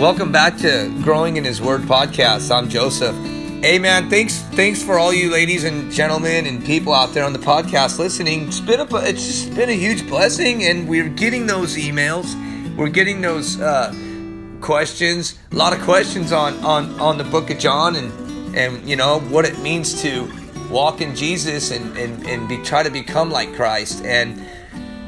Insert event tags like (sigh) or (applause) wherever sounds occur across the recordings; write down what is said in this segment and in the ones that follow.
Welcome back to Growing in His Word podcast. I'm Joseph. Hey man, thanks thanks for all you ladies and gentlemen and people out there on the podcast listening. It's been a it's just been a huge blessing, and we're getting those emails. We're getting those uh, questions. A lot of questions on on on the Book of John and and you know what it means to walk in Jesus and and and be try to become like Christ. And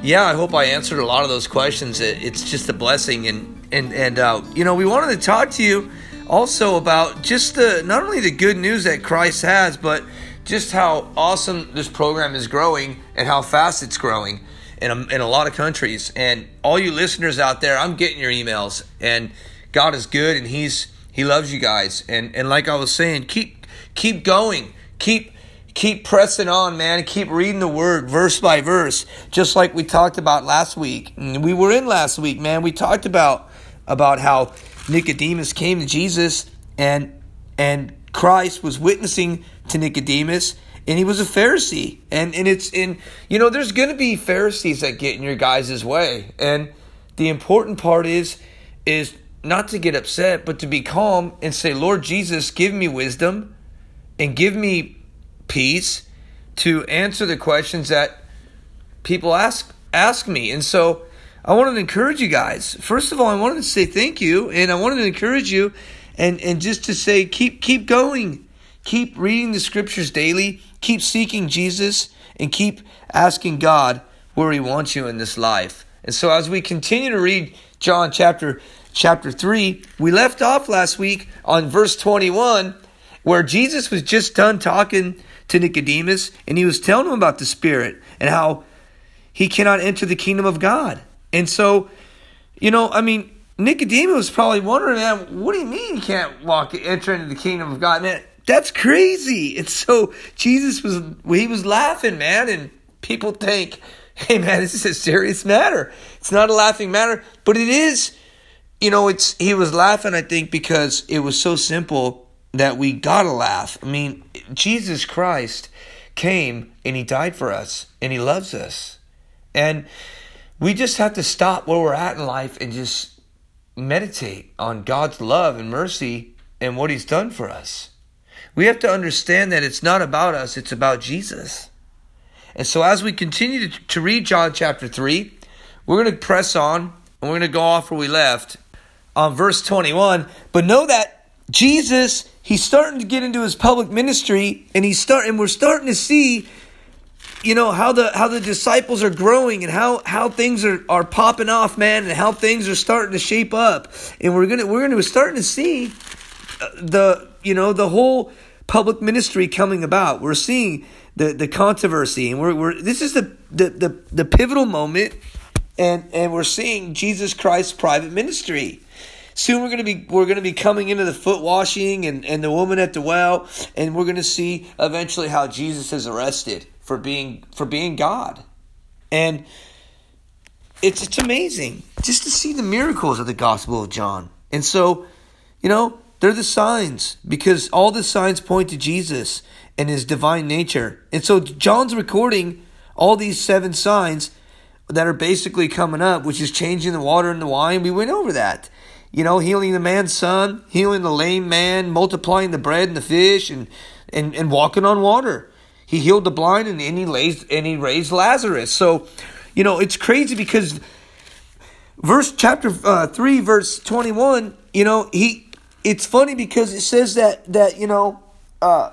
yeah, I hope I answered a lot of those questions. It, it's just a blessing and and and uh, you know we wanted to talk to you also about just the not only the good news that Christ has, but just how awesome this program is growing and how fast it's growing in a, in a lot of countries. And all you listeners out there, I'm getting your emails, and God is good, and He's He loves you guys. And and like I was saying, keep keep going, keep keep pressing on, man. Keep reading the word verse by verse, just like we talked about last week. We were in last week, man. We talked about about how Nicodemus came to Jesus and and Christ was witnessing to Nicodemus and he was a Pharisee. And and it's in you know, there's gonna be Pharisees that get in your guys' way. And the important part is is not to get upset, but to be calm and say, Lord Jesus, give me wisdom and give me peace to answer the questions that people ask ask me. And so I wanted to encourage you guys. First of all, I wanted to say thank you, and I wanted to encourage you, and and just to say keep keep going, keep reading the scriptures daily, keep seeking Jesus, and keep asking God where He wants you in this life. And so, as we continue to read John chapter chapter three, we left off last week on verse twenty one, where Jesus was just done talking to Nicodemus, and he was telling him about the Spirit and how he cannot enter the kingdom of God. And so, you know, I mean, Nicodemus was probably wondering, man, what do you mean you can't walk enter into the kingdom of God? Man, that's crazy. And so Jesus was he was laughing, man, and people think, hey man, this is a serious matter. It's not a laughing matter, but it is. You know, it's he was laughing, I think, because it was so simple that we gotta laugh. I mean, Jesus Christ came and he died for us and he loves us. And we just have to stop where we're at in life and just meditate on God's love and mercy and what He's done for us. We have to understand that it's not about us, it's about Jesus. And so, as we continue to, to read John chapter 3, we're going to press on and we're going to go off where we left on verse 21. But know that Jesus, he's starting to get into his public ministry and he's starting, we're starting to see you know how the how the disciples are growing and how how things are are popping off man and how things are starting to shape up. And we're gonna we're gonna starting to see uh, the you know the whole public ministry coming about. We're seeing the the controversy and we're, we're this is the, the the the pivotal moment and and we're seeing jesus christ's private ministry. Soon we're going to be we're going to be coming into the foot washing and, and the woman at the well and we're going to see eventually how jesus is arrested for being for being God. And it's it's amazing just to see the miracles of the Gospel of John. And so, you know, they're the signs because all the signs point to Jesus and his divine nature. And so John's recording all these seven signs that are basically coming up, which is changing the water into wine. We went over that. You know, healing the man's son, healing the lame man, multiplying the bread and the fish, and, and, and walking on water. He healed the blind and, and he raised and he raised Lazarus. So, you know, it's crazy because verse chapter uh, 3 verse 21, you know, he it's funny because it says that that, you know, uh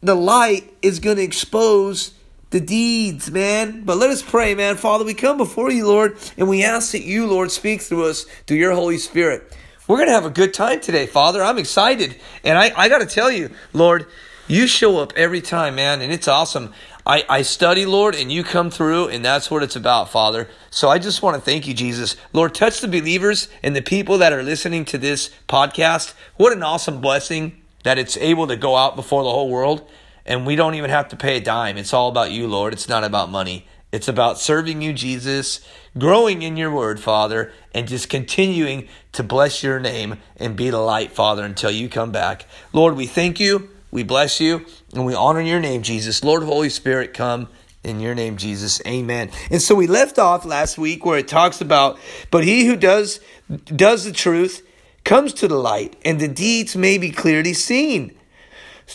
the light is going to expose the deeds, man. But let us pray, man. Father, we come before you, Lord, and we ask that you, Lord, speak through us through your Holy Spirit. We're going to have a good time today, Father. I'm excited. And I, I got to tell you, Lord, you show up every time, man, and it's awesome. I, I study, Lord, and you come through, and that's what it's about, Father. So I just want to thank you, Jesus. Lord, touch the believers and the people that are listening to this podcast. What an awesome blessing that it's able to go out before the whole world, and we don't even have to pay a dime. It's all about you, Lord. It's not about money. It's about serving you, Jesus, growing in your word, Father, and just continuing to bless your name and be the light, Father, until you come back. Lord, we thank you. We bless you and we honor your name, Jesus. Lord, Holy Spirit, come in your name, Jesus. Amen. And so we left off last week where it talks about, but he who does does the truth, comes to the light, and the deeds may be clearly seen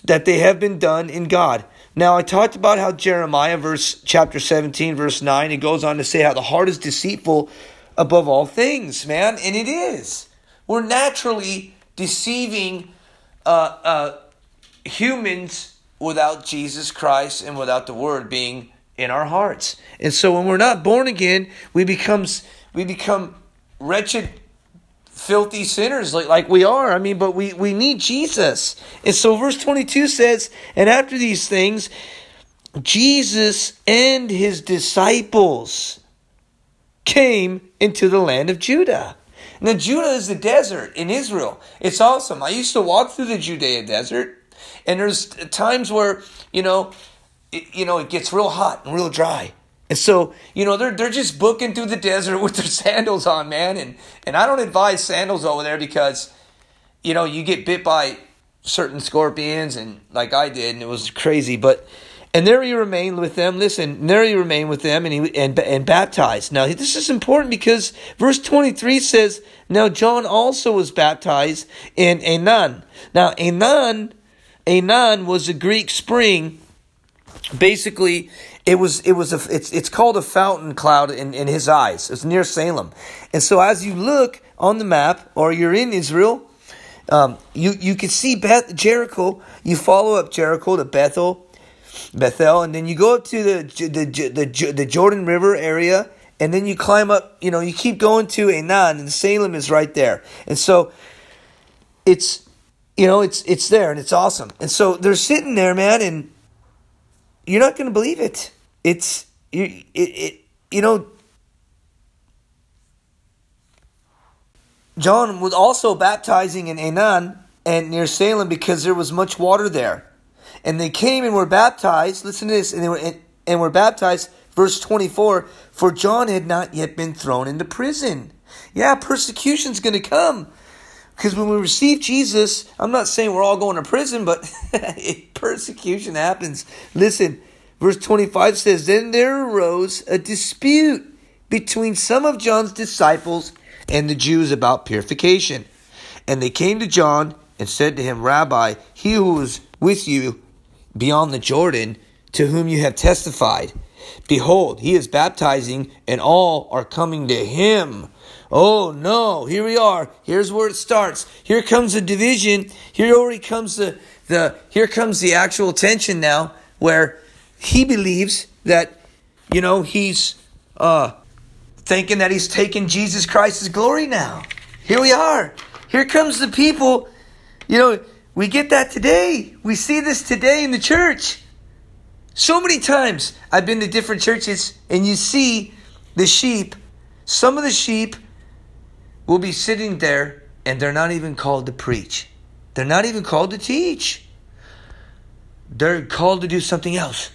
that they have been done in God. Now I talked about how Jeremiah verse chapter 17 verse 9 it goes on to say how the heart is deceitful above all things, man, and it is. We're naturally deceiving uh, uh, humans without Jesus Christ and without the Word being in our hearts. And so when we're not born again, we becomes we become wretched filthy sinners like, like we are. I mean, but we, we need Jesus. And so verse 22 says, And after these things, Jesus and his disciples came into the land of Judah. Now, Judah is the desert in Israel. It's awesome. I used to walk through the Judea desert, and there's times where, you know, it, you know, it gets real hot and real dry. And so, you know, they're they're just booking through the desert (laughs) with their sandals on, man. And and I don't advise sandals over there because, you know, you get bit by certain scorpions and like I did, and it was crazy. But and there he remained with them. Listen, there he remained with them, and he and and baptized. Now this is important because verse twenty three says, "Now John also was baptized in Aenon." Now Aenon, Aenon was a Greek spring. Basically, it was it was a it's it's called a fountain cloud in, in his eyes. It's near Salem, and so as you look on the map or you're in Israel, um, you you can see Beth Jericho. You follow up Jericho to Bethel, Bethel, and then you go up to the the the, the Jordan River area, and then you climb up. You know, you keep going to Aenon, and Salem is right there, and so it's you know it's it's there and it's awesome. And so they're sitting there, man, and you're not going to believe it. It's you it, it you know John was also baptizing in Aenon and near Salem because there was much water there. And they came and were baptized. Listen to this, and they were and, and were baptized. Verse twenty four. For John had not yet been thrown into prison. Yeah, persecution's going to come. Because when we receive Jesus, I'm not saying we're all going to prison, but (laughs) persecution happens. Listen, verse 25 says, Then there arose a dispute between some of John's disciples and the Jews about purification. And they came to John and said to him, Rabbi, he who was with you beyond the Jordan, to whom you have testified, behold, he is baptizing, and all are coming to him. Oh no, here we are. Here's where it starts. Here comes the division. Here already comes the, the here comes the actual tension now where he believes that, you know, he's uh thinking that he's taking Jesus Christ's glory now. Here we are. Here comes the people. You know, we get that today. We see this today in the church. So many times I've been to different churches and you see the sheep, some of the sheep will be sitting there and they're not even called to preach. They're not even called to teach. They're called to do something else.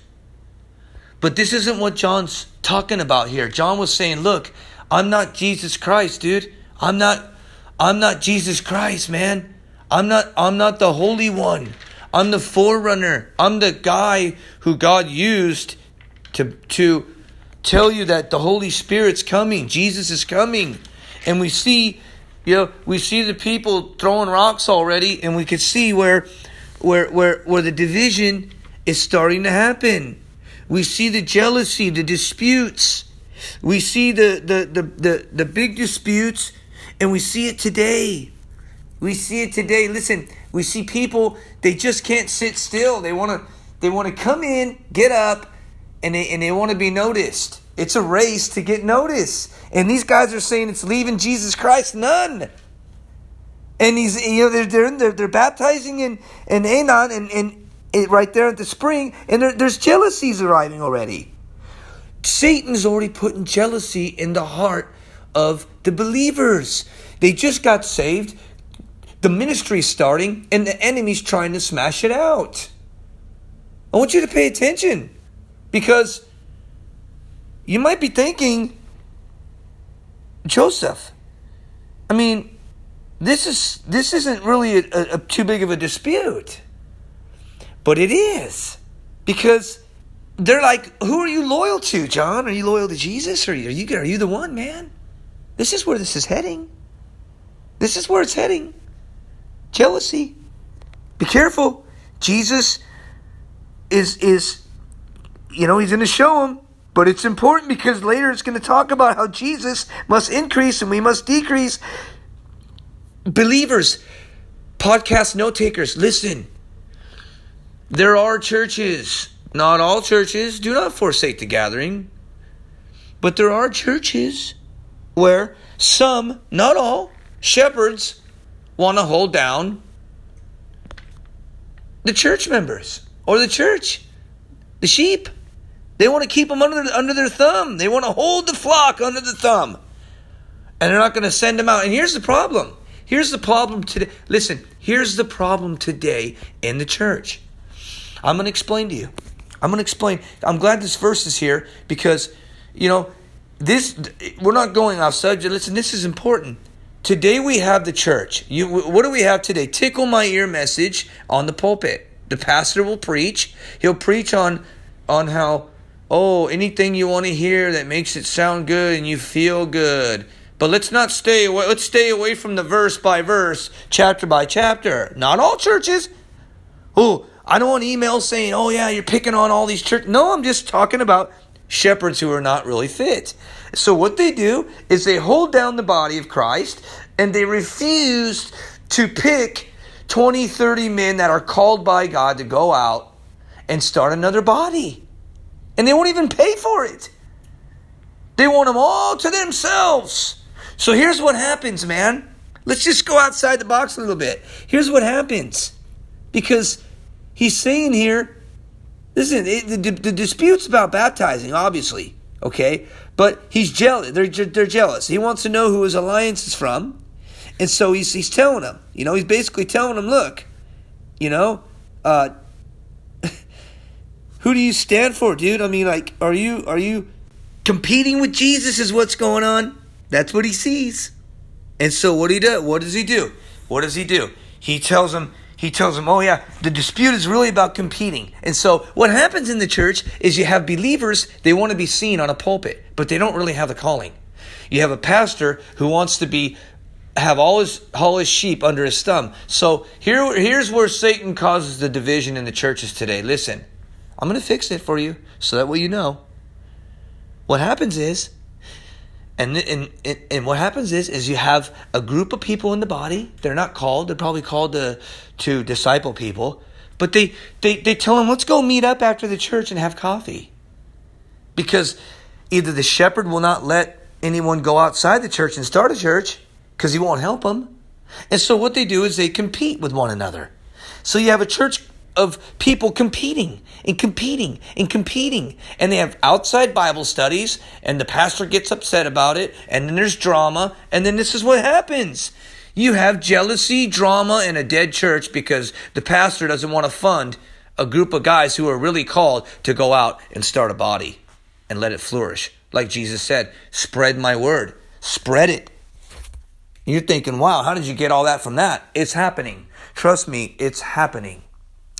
But this isn't what John's talking about here. John was saying, "Look, I'm not Jesus Christ, dude. I'm not I'm not Jesus Christ, man. I'm not I'm not the holy one. I'm the forerunner. I'm the guy who God used to to tell you that the Holy Spirit's coming. Jesus is coming." And we see, you know, we see the people throwing rocks already, and we can see where, where, where, where the division is starting to happen. We see the jealousy, the disputes. We see the, the, the, the, the big disputes, and we see it today. We see it today. Listen, we see people, they just can't sit still. They want to they want to come in, get up, and they, and they want to be noticed. It's a race to get notice. And these guys are saying it's leaving Jesus Christ. None. And he's, you know, they're, they're, they're baptizing in, in Aenon and, and right there at the spring, and there, there's jealousies arriving already. Satan's already putting jealousy in the heart of the believers. They just got saved. The ministry is starting, and the enemy's trying to smash it out. I want you to pay attention because you might be thinking, Joseph, I mean, this is this isn't really a, a, too big of a dispute, but it is because they're like, who are you loyal to, John? Are you loyal to Jesus, or are you are you the one, man? This is where this is heading. This is where it's heading. Jealousy. Be careful. Jesus is is you know, he's going to show them, but it's important because later it's going to talk about how Jesus must increase and we must decrease. Believers, podcast note takers, listen. There are churches, not all churches, do not forsake the gathering. But there are churches where some, not all, shepherds want to hold down the church members or the church, the sheep. They want to keep them under, under their thumb. They want to hold the flock under the thumb. And they're not going to send them out. And here's the problem. Here's the problem today. Listen, here's the problem today in the church. I'm going to explain to you. I'm going to explain. I'm glad this verse is here because, you know, this we're not going off subject. Listen, this is important. Today we have the church. You, what do we have today? Tickle my ear message on the pulpit. The pastor will preach. He'll preach on on how oh anything you want to hear that makes it sound good and you feel good. But let's not stay away. Let's stay away from the verse by verse, chapter by chapter. Not all churches. Oh, I don't want emails saying, "Oh yeah, you're picking on all these churches." No, I'm just talking about shepherds who are not really fit. So what they do is they hold down the body of Christ and they refuse to pick 20, 30 men that are called by God to go out and start another body. And they won't even pay for it. They want them all to themselves. So here's what happens, man. Let's just go outside the box a little bit. Here's what happens. Because he's saying here Listen, it, the, the dispute's about baptizing, obviously, okay? But he's jealous. They're, they're jealous. He wants to know who his alliance is from. And so he's, he's telling them, you know, he's basically telling them, look, you know, uh, who do you stand for, dude? I mean, like, are you, are you competing with Jesus is what's going on? That's what he sees. And so what he do? What does he do? What does he do? He tells him. he tells them, oh yeah, the dispute is really about competing. And so what happens in the church is you have believers, they want to be seen on a pulpit, but they don't really have the calling. You have a pastor who wants to be have all his all his sheep under his thumb. So here here's where Satan causes the division in the churches today. Listen, I'm going to fix it for you so that way you know. What happens is and, and, and what happens is, is you have a group of people in the body. They're not called. They're probably called to, to disciple people. But they, they, they tell them, let's go meet up after the church and have coffee. Because either the shepherd will not let anyone go outside the church and start a church because he won't help them. And so what they do is they compete with one another. So you have a church of people competing and competing and competing. And they have outside Bible studies, and the pastor gets upset about it, and then there's drama, and then this is what happens. You have jealousy, drama, in a dead church because the pastor doesn't want to fund a group of guys who are really called to go out and start a body and let it flourish. Like Jesus said, spread my word, spread it. You're thinking, wow, how did you get all that from that? It's happening. Trust me, it's happening.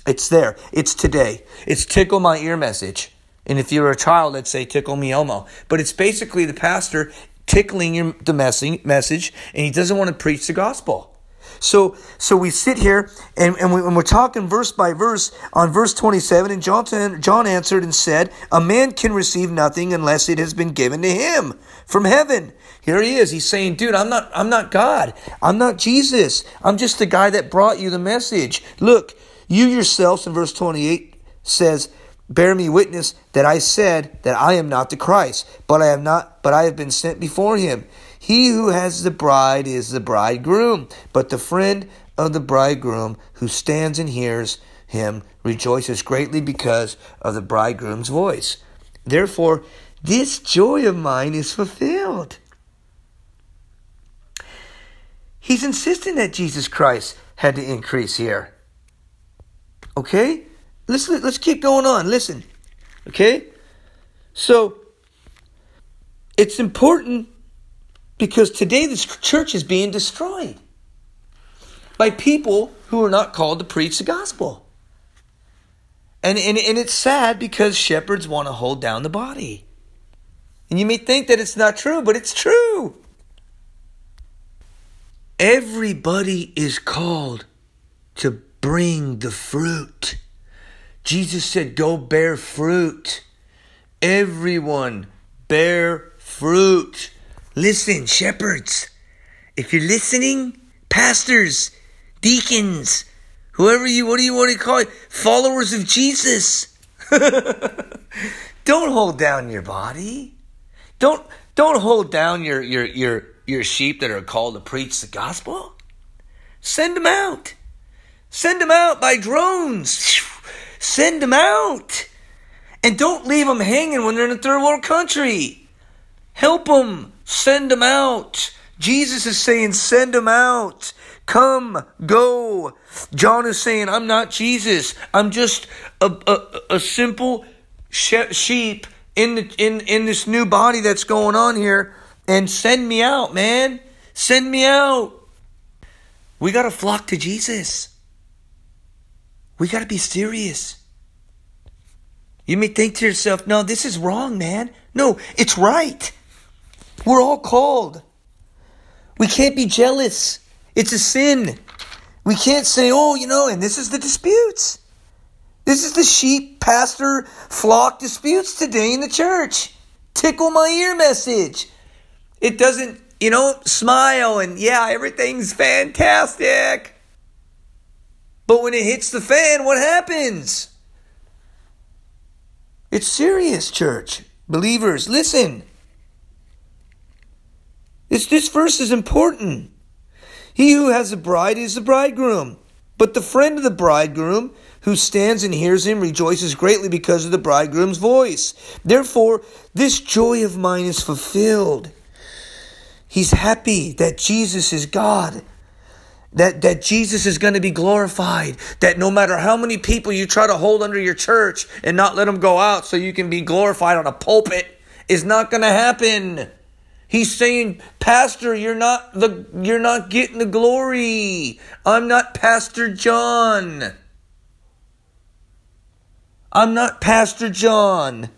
It's there. It's today. It's tickle my ear message. And if you're a child, let's say tickle me Elmo. But it's basically the pastor tickling the message, and he doesn't want to preach the gospel. So, so we sit here and, and, we, we're talking verse by verse on verse 27. And John, John answered and said, A man can receive nothing unless it has been given to him from heaven. Here he is. He's saying, dude, I'm not, I'm not God. I'm not Jesus. I'm just the guy that brought you the message. Look, you yourselves, in verse 28, says, Bear me witness that I said that I am not the Christ, but I have not, but I have been sent before him. He who has the bride is the bridegroom, but the friend of the bridegroom who stands and hears him rejoices greatly because of the bridegroom's voice. Therefore, this joy of mine is fulfilled. He's insisting that Jesus Christ had to increase here. Okay? Let's let's keep going on. Listen. Okay? So it's important because today this church is being destroyed by people who are not called to preach the gospel. And, and, and it's sad because shepherds want to hold down the body. And you may think that it's not true, but it's true. Everybody is called to bring the fruit. Jesus said, Go bear fruit. Everyone bear fruit. Listen, shepherds, if you're listening, pastors, deacons, whoever you, what do you want to call it? Followers of Jesus. (laughs) don't hold down your body. Don't, don't hold down your, your, your, your sheep that are called to preach the gospel. Send them out. Send them out by drones. Send them out. And don't leave them hanging when they're in a third world country. Help them. Send them out. Jesus is saying, send them out. Come, go. John is saying, I'm not Jesus. I'm just a, a, a simple sheep in, the, in, in this new body that's going on here. And send me out, man. Send me out. We got to flock to Jesus. We got to be serious. You may think to yourself, no, this is wrong, man. No, it's right. We're all called. We can't be jealous. It's a sin. We can't say, oh, you know, and this is the disputes. This is the sheep pastor flock disputes today in the church. Tickle my ear message. It doesn't, you know, smile and yeah, everything's fantastic. But when it hits the fan, what happens? It's serious, church. Believers, listen. It's, this verse is important. He who has a bride is the bridegroom. But the friend of the bridegroom who stands and hears him rejoices greatly because of the bridegroom's voice. Therefore, this joy of mine is fulfilled. He's happy that Jesus is God that, that Jesus is going to be glorified. That no matter how many people you try to hold under your church and not let them go out so you can be glorified on a pulpit is not going to happen. He's saying, Pastor, you're not the you're not getting the glory. I'm not Pastor John. I'm not Pastor John.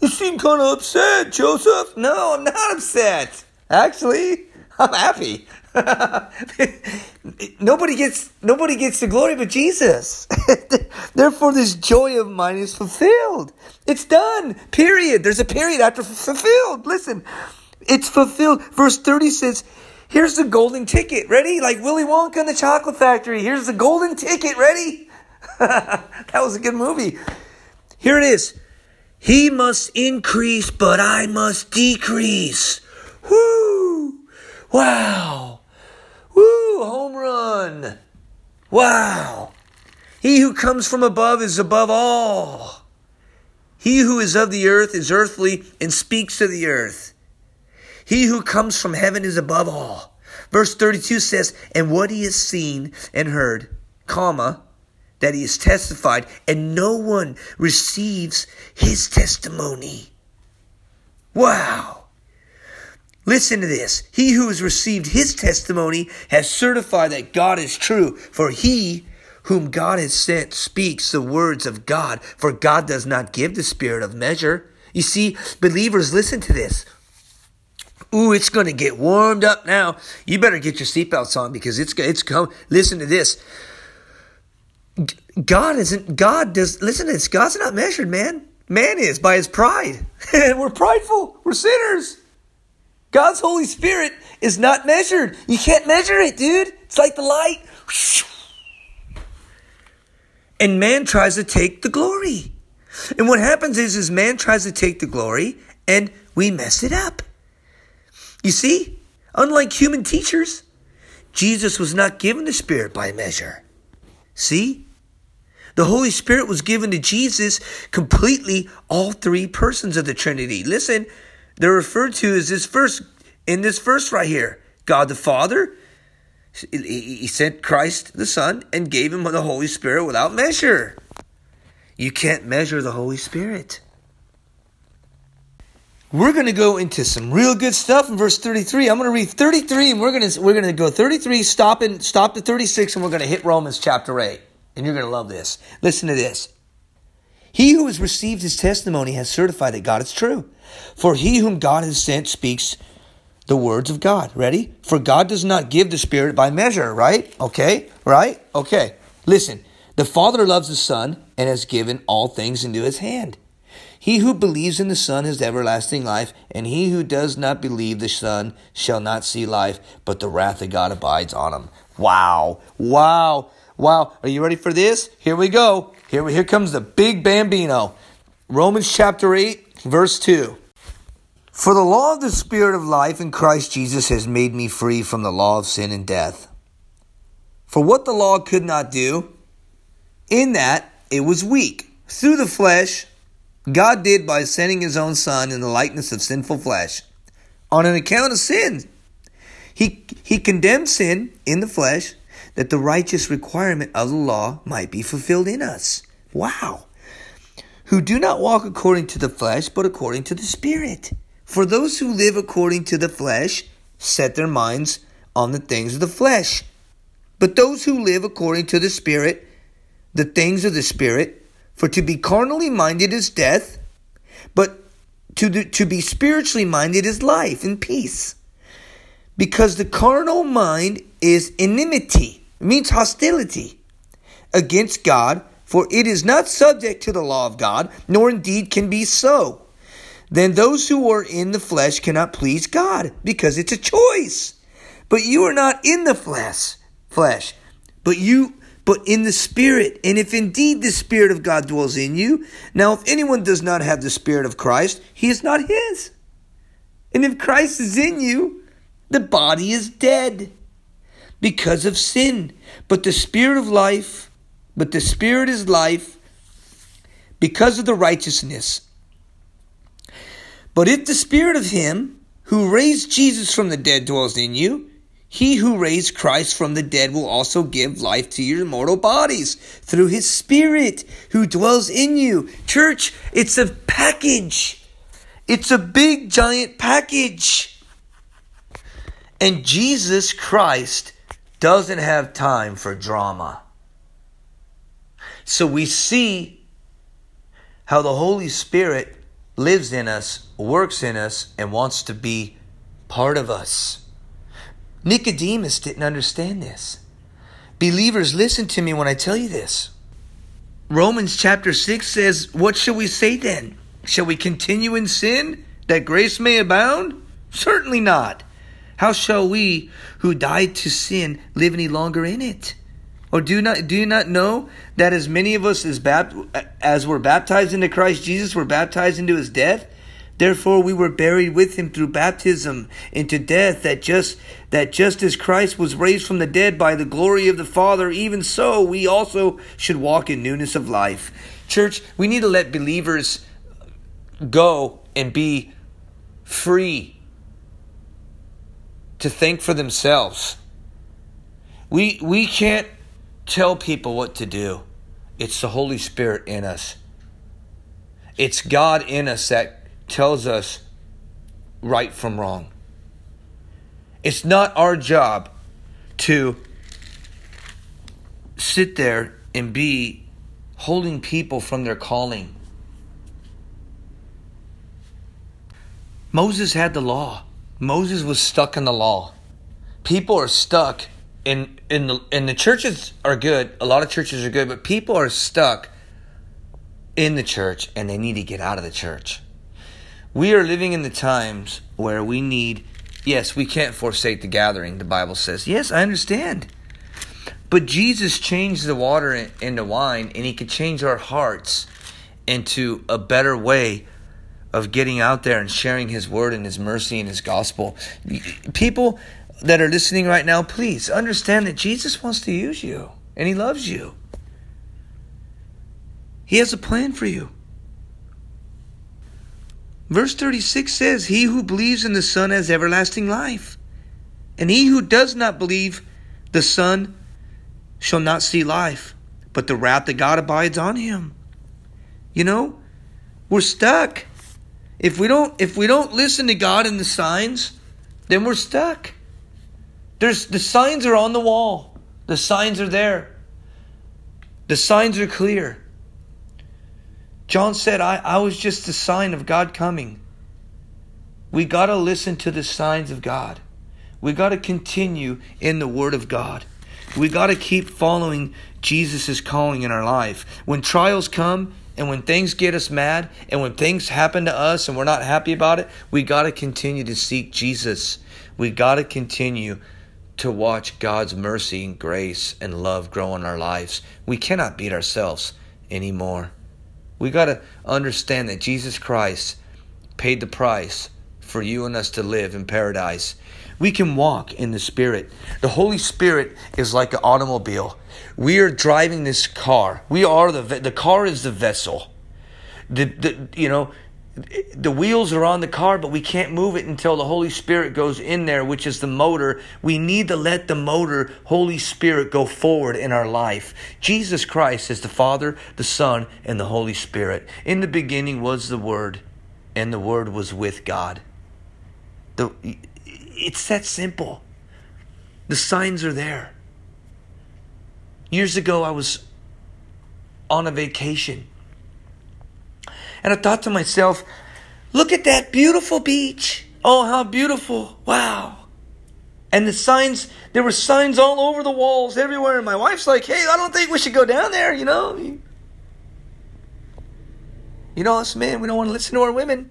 You seem kind of upset, Joseph. No, I'm not upset. Actually, (laughs) I'm happy. (laughs) nobody gets nobody gets the glory but Jesus. (laughs) Therefore, this joy of mine is fulfilled. It's done. Period. There's a period after fulfilled. Listen, it's fulfilled. Verse 30 says, Here's the golden ticket. Ready? Like Willy Wonka in the chocolate factory. Here's the golden ticket. Ready? (laughs) that was a good movie. Here it is. He must increase, but I must decrease. Whoo! Wow! Home run! Wow! He who comes from above is above all. He who is of the earth is earthly and speaks to the earth. He who comes from heaven is above all. Verse 32 says, And what he has seen and heard, comma, that he has testified, and no one receives his testimony. Wow! Listen to this. He who has received his testimony has certified that God is true, for he whom God has sent speaks the words of God, for God does not give the spirit of measure. You see, believers, listen to this. Ooh, it's going to get warmed up now. You better get your seatbelts on because it's it's come. Listen to this. God isn't. God does. Listen to this. God's not measured, man. Man is by his pride, (laughs) we're prideful. We're sinners. God's Holy Spirit is not measured. You can't measure it, dude. It's like the light. And man tries to take the glory. And what happens is, is man tries to take the glory and we mess it up. You see, unlike human teachers, Jesus was not given the Spirit by measure. See? The Holy Spirit was given to Jesus completely, all three persons of the Trinity. Listen, they're referred to as this verse in this verse right here. God the Father, He sent Christ the Son and gave him the Holy Spirit without measure. You can't measure the Holy Spirit. We're going to go into some real good stuff in verse 33. I'm going to read 33 and we're going to we're going to go 33 stop and stop to 36 and we're going to hit Romans chapter 8. And you're going to love this. Listen to this. He who has received his testimony has certified that God is true. For he whom God has sent speaks the words of God. Ready? For God does not give the Spirit by measure, right? Okay, right? Okay. Listen, the Father loves the Son and has given all things into his hand. He who believes in the Son has everlasting life, and he who does not believe the Son shall not see life, but the wrath of God abides on him. Wow, wow, wow. Are you ready for this? Here we go. Here, here comes the big bambino. Romans chapter 8, verse 2. For the law of the Spirit of life in Christ Jesus has made me free from the law of sin and death. For what the law could not do, in that it was weak. Through the flesh, God did by sending his own Son in the likeness of sinful flesh. On an account of sin, he, he condemned sin in the flesh that the righteous requirement of the law might be fulfilled in us. Wow. Who do not walk according to the flesh, but according to the Spirit. For those who live according to the flesh set their minds on the things of the flesh. But those who live according to the Spirit, the things of the Spirit, for to be carnally minded is death, but to, to be spiritually minded is life and peace. Because the carnal mind is enmity, it means hostility against God, for it is not subject to the law of God, nor indeed can be so then those who are in the flesh cannot please God because it's a choice. But you are not in the flesh, flesh, but you but in the spirit. And if indeed the spirit of God dwells in you, now if anyone does not have the spirit of Christ, he is not his. And if Christ is in you, the body is dead because of sin, but the spirit of life, but the spirit is life because of the righteousness but if the spirit of him who raised Jesus from the dead dwells in you, he who raised Christ from the dead will also give life to your mortal bodies through his spirit who dwells in you. Church, it's a package. It's a big giant package. And Jesus Christ doesn't have time for drama. So we see how the Holy Spirit lives in us, works in us, and wants to be part of us. Nicodemus didn't understand this. Believers, listen to me when I tell you this. Romans chapter 6 says, What shall we say then? Shall we continue in sin that grace may abound? Certainly not. How shall we who died to sin live any longer in it? Or do not do you not know that as many of us as bapt, as were baptized into Christ Jesus were baptized into his death? Therefore we were buried with him through baptism into death that just that just as Christ was raised from the dead by the glory of the Father even so we also should walk in newness of life. Church, we need to let believers go and be free to think for themselves. We we can't tell people what to do. It's the Holy Spirit in us. It's God in us that tells us right from wrong. It's not our job to sit there and be holding people from their calling. Moses had the law. Moses was stuck in the law. People are stuck in in the in the churches are good. A lot of churches are good, but people are stuck in the church and they need to get out of the church. We are living in the times where we need yes, we can't forsake the gathering, the Bible says. Yes, I understand. But Jesus changed the water into wine and he could change our hearts into a better way of getting out there and sharing his word and his mercy and his gospel. People that are listening right now, please understand that Jesus wants to use you and He loves you. He has a plan for you. Verse 36 says, He who believes in the Son has everlasting life, and he who does not believe the Son shall not see life, but the wrath of God abides on him. You know, we're stuck. If we don't if we don't listen to God and the signs, then we're stuck. There's the signs are on the wall. The signs are there. The signs are clear. John said, I, I was just a sign of God coming. We got to listen to the signs of God. We got to continue in the Word of God. We got to keep following Jesus' calling in our life. When trials come and when things get us mad and when things happen to us and we're not happy about it, we got to continue to seek Jesus. We got to continue to watch God's mercy and grace and love grow in our lives. We cannot beat ourselves anymore. We got to understand that Jesus Christ paid the price for you and us to live in paradise. We can walk in the Spirit. The Holy Spirit is like an automobile. We are driving this car. We are the the car is the vessel. The, the you know the wheels are on the car, but we can't move it until the Holy Spirit goes in there, which is the motor. We need to let the motor, Holy Spirit, go forward in our life. Jesus Christ is the Father, the Son, and the Holy Spirit. In the beginning was the Word, and the Word was with God. The, it's that simple. The signs are there. Years ago, I was on a vacation. And I thought to myself, look at that beautiful beach. Oh, how beautiful. Wow. And the signs, there were signs all over the walls, everywhere. And my wife's like, hey, I don't think we should go down there, you know? You know us men, we don't want to listen to our women.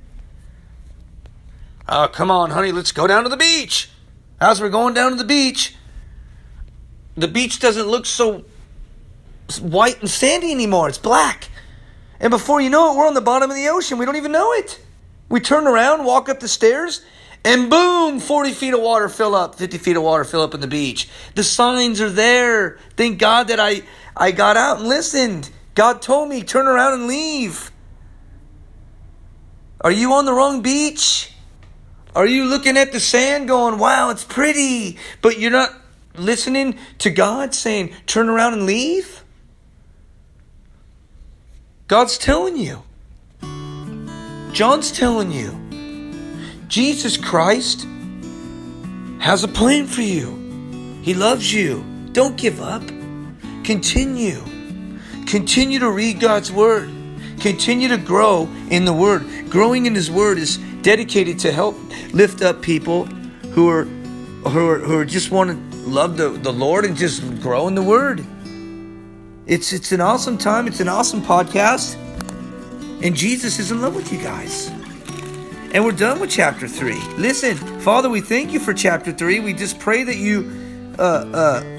Oh, come on, honey, let's go down to the beach. As we're going down to the beach, the beach doesn't look so white and sandy anymore. It's black. And before you know it, we're on the bottom of the ocean. We don't even know it. We turn around, walk up the stairs, and boom, 40 feet of water fill up, 50 feet of water fill up in the beach. The signs are there. Thank God that I, I got out and listened. God told me, turn around and leave. Are you on the wrong beach? Are you looking at the sand going, wow, it's pretty, but you're not listening to God saying, turn around and leave? God's telling you. John's telling you. Jesus Christ has a plan for you. He loves you. Don't give up. Continue. Continue to read God's Word. Continue to grow in the Word. Growing in His Word is dedicated to help lift up people who are who are, who are just want to love the, the Lord and just grow in the Word. It's it's an awesome time. It's an awesome podcast. And Jesus is in love with you guys. And we're done with chapter 3. Listen, Father, we thank you for chapter 3. We just pray that you uh uh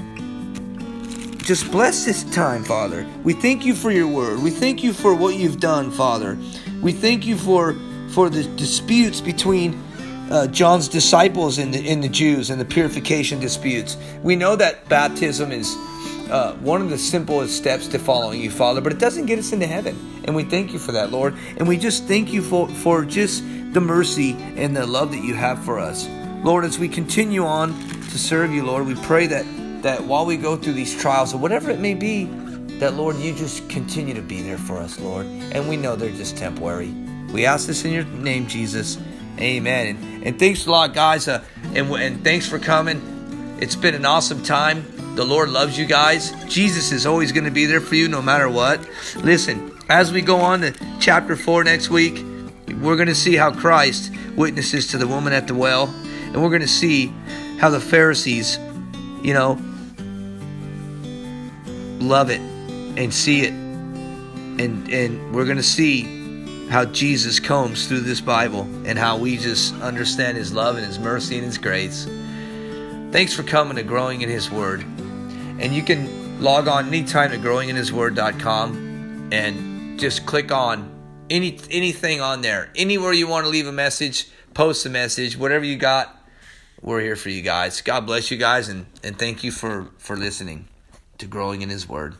just bless this time, Father. We thank you for your word. We thank you for what you've done, Father. We thank you for for the disputes between uh, John's disciples in the, and the Jews and the purification disputes. We know that baptism is uh, one of the simplest steps to following you, Father, but it doesn't get us into heaven. And we thank you for that, Lord. And we just thank you for, for just the mercy and the love that you have for us. Lord, as we continue on to serve you, Lord, we pray that, that while we go through these trials or whatever it may be, that, Lord, you just continue to be there for us, Lord. And we know they're just temporary. We ask this in your name, Jesus. Amen. And, thanks a lot, guys. Uh, and, and thanks for coming. It's been an awesome time. The Lord loves you guys. Jesus is always going to be there for you no matter what. Listen, as we go on to chapter 4 next week, we're going to see how Christ witnesses to the woman at the well. And we're going to see how the Pharisees, you know, love it and see it. And, and we're going to see how Jesus combs through this Bible and how we just understand His love and His mercy and His grace. Thanks for coming to growing in His Word. And you can log on anytime to growinginhisword.com and just click on any anything on there. Anywhere you want to leave a message, post a message, whatever you got, we're here for you guys. God bless you guys and, and thank you for, for listening to Growing in His Word.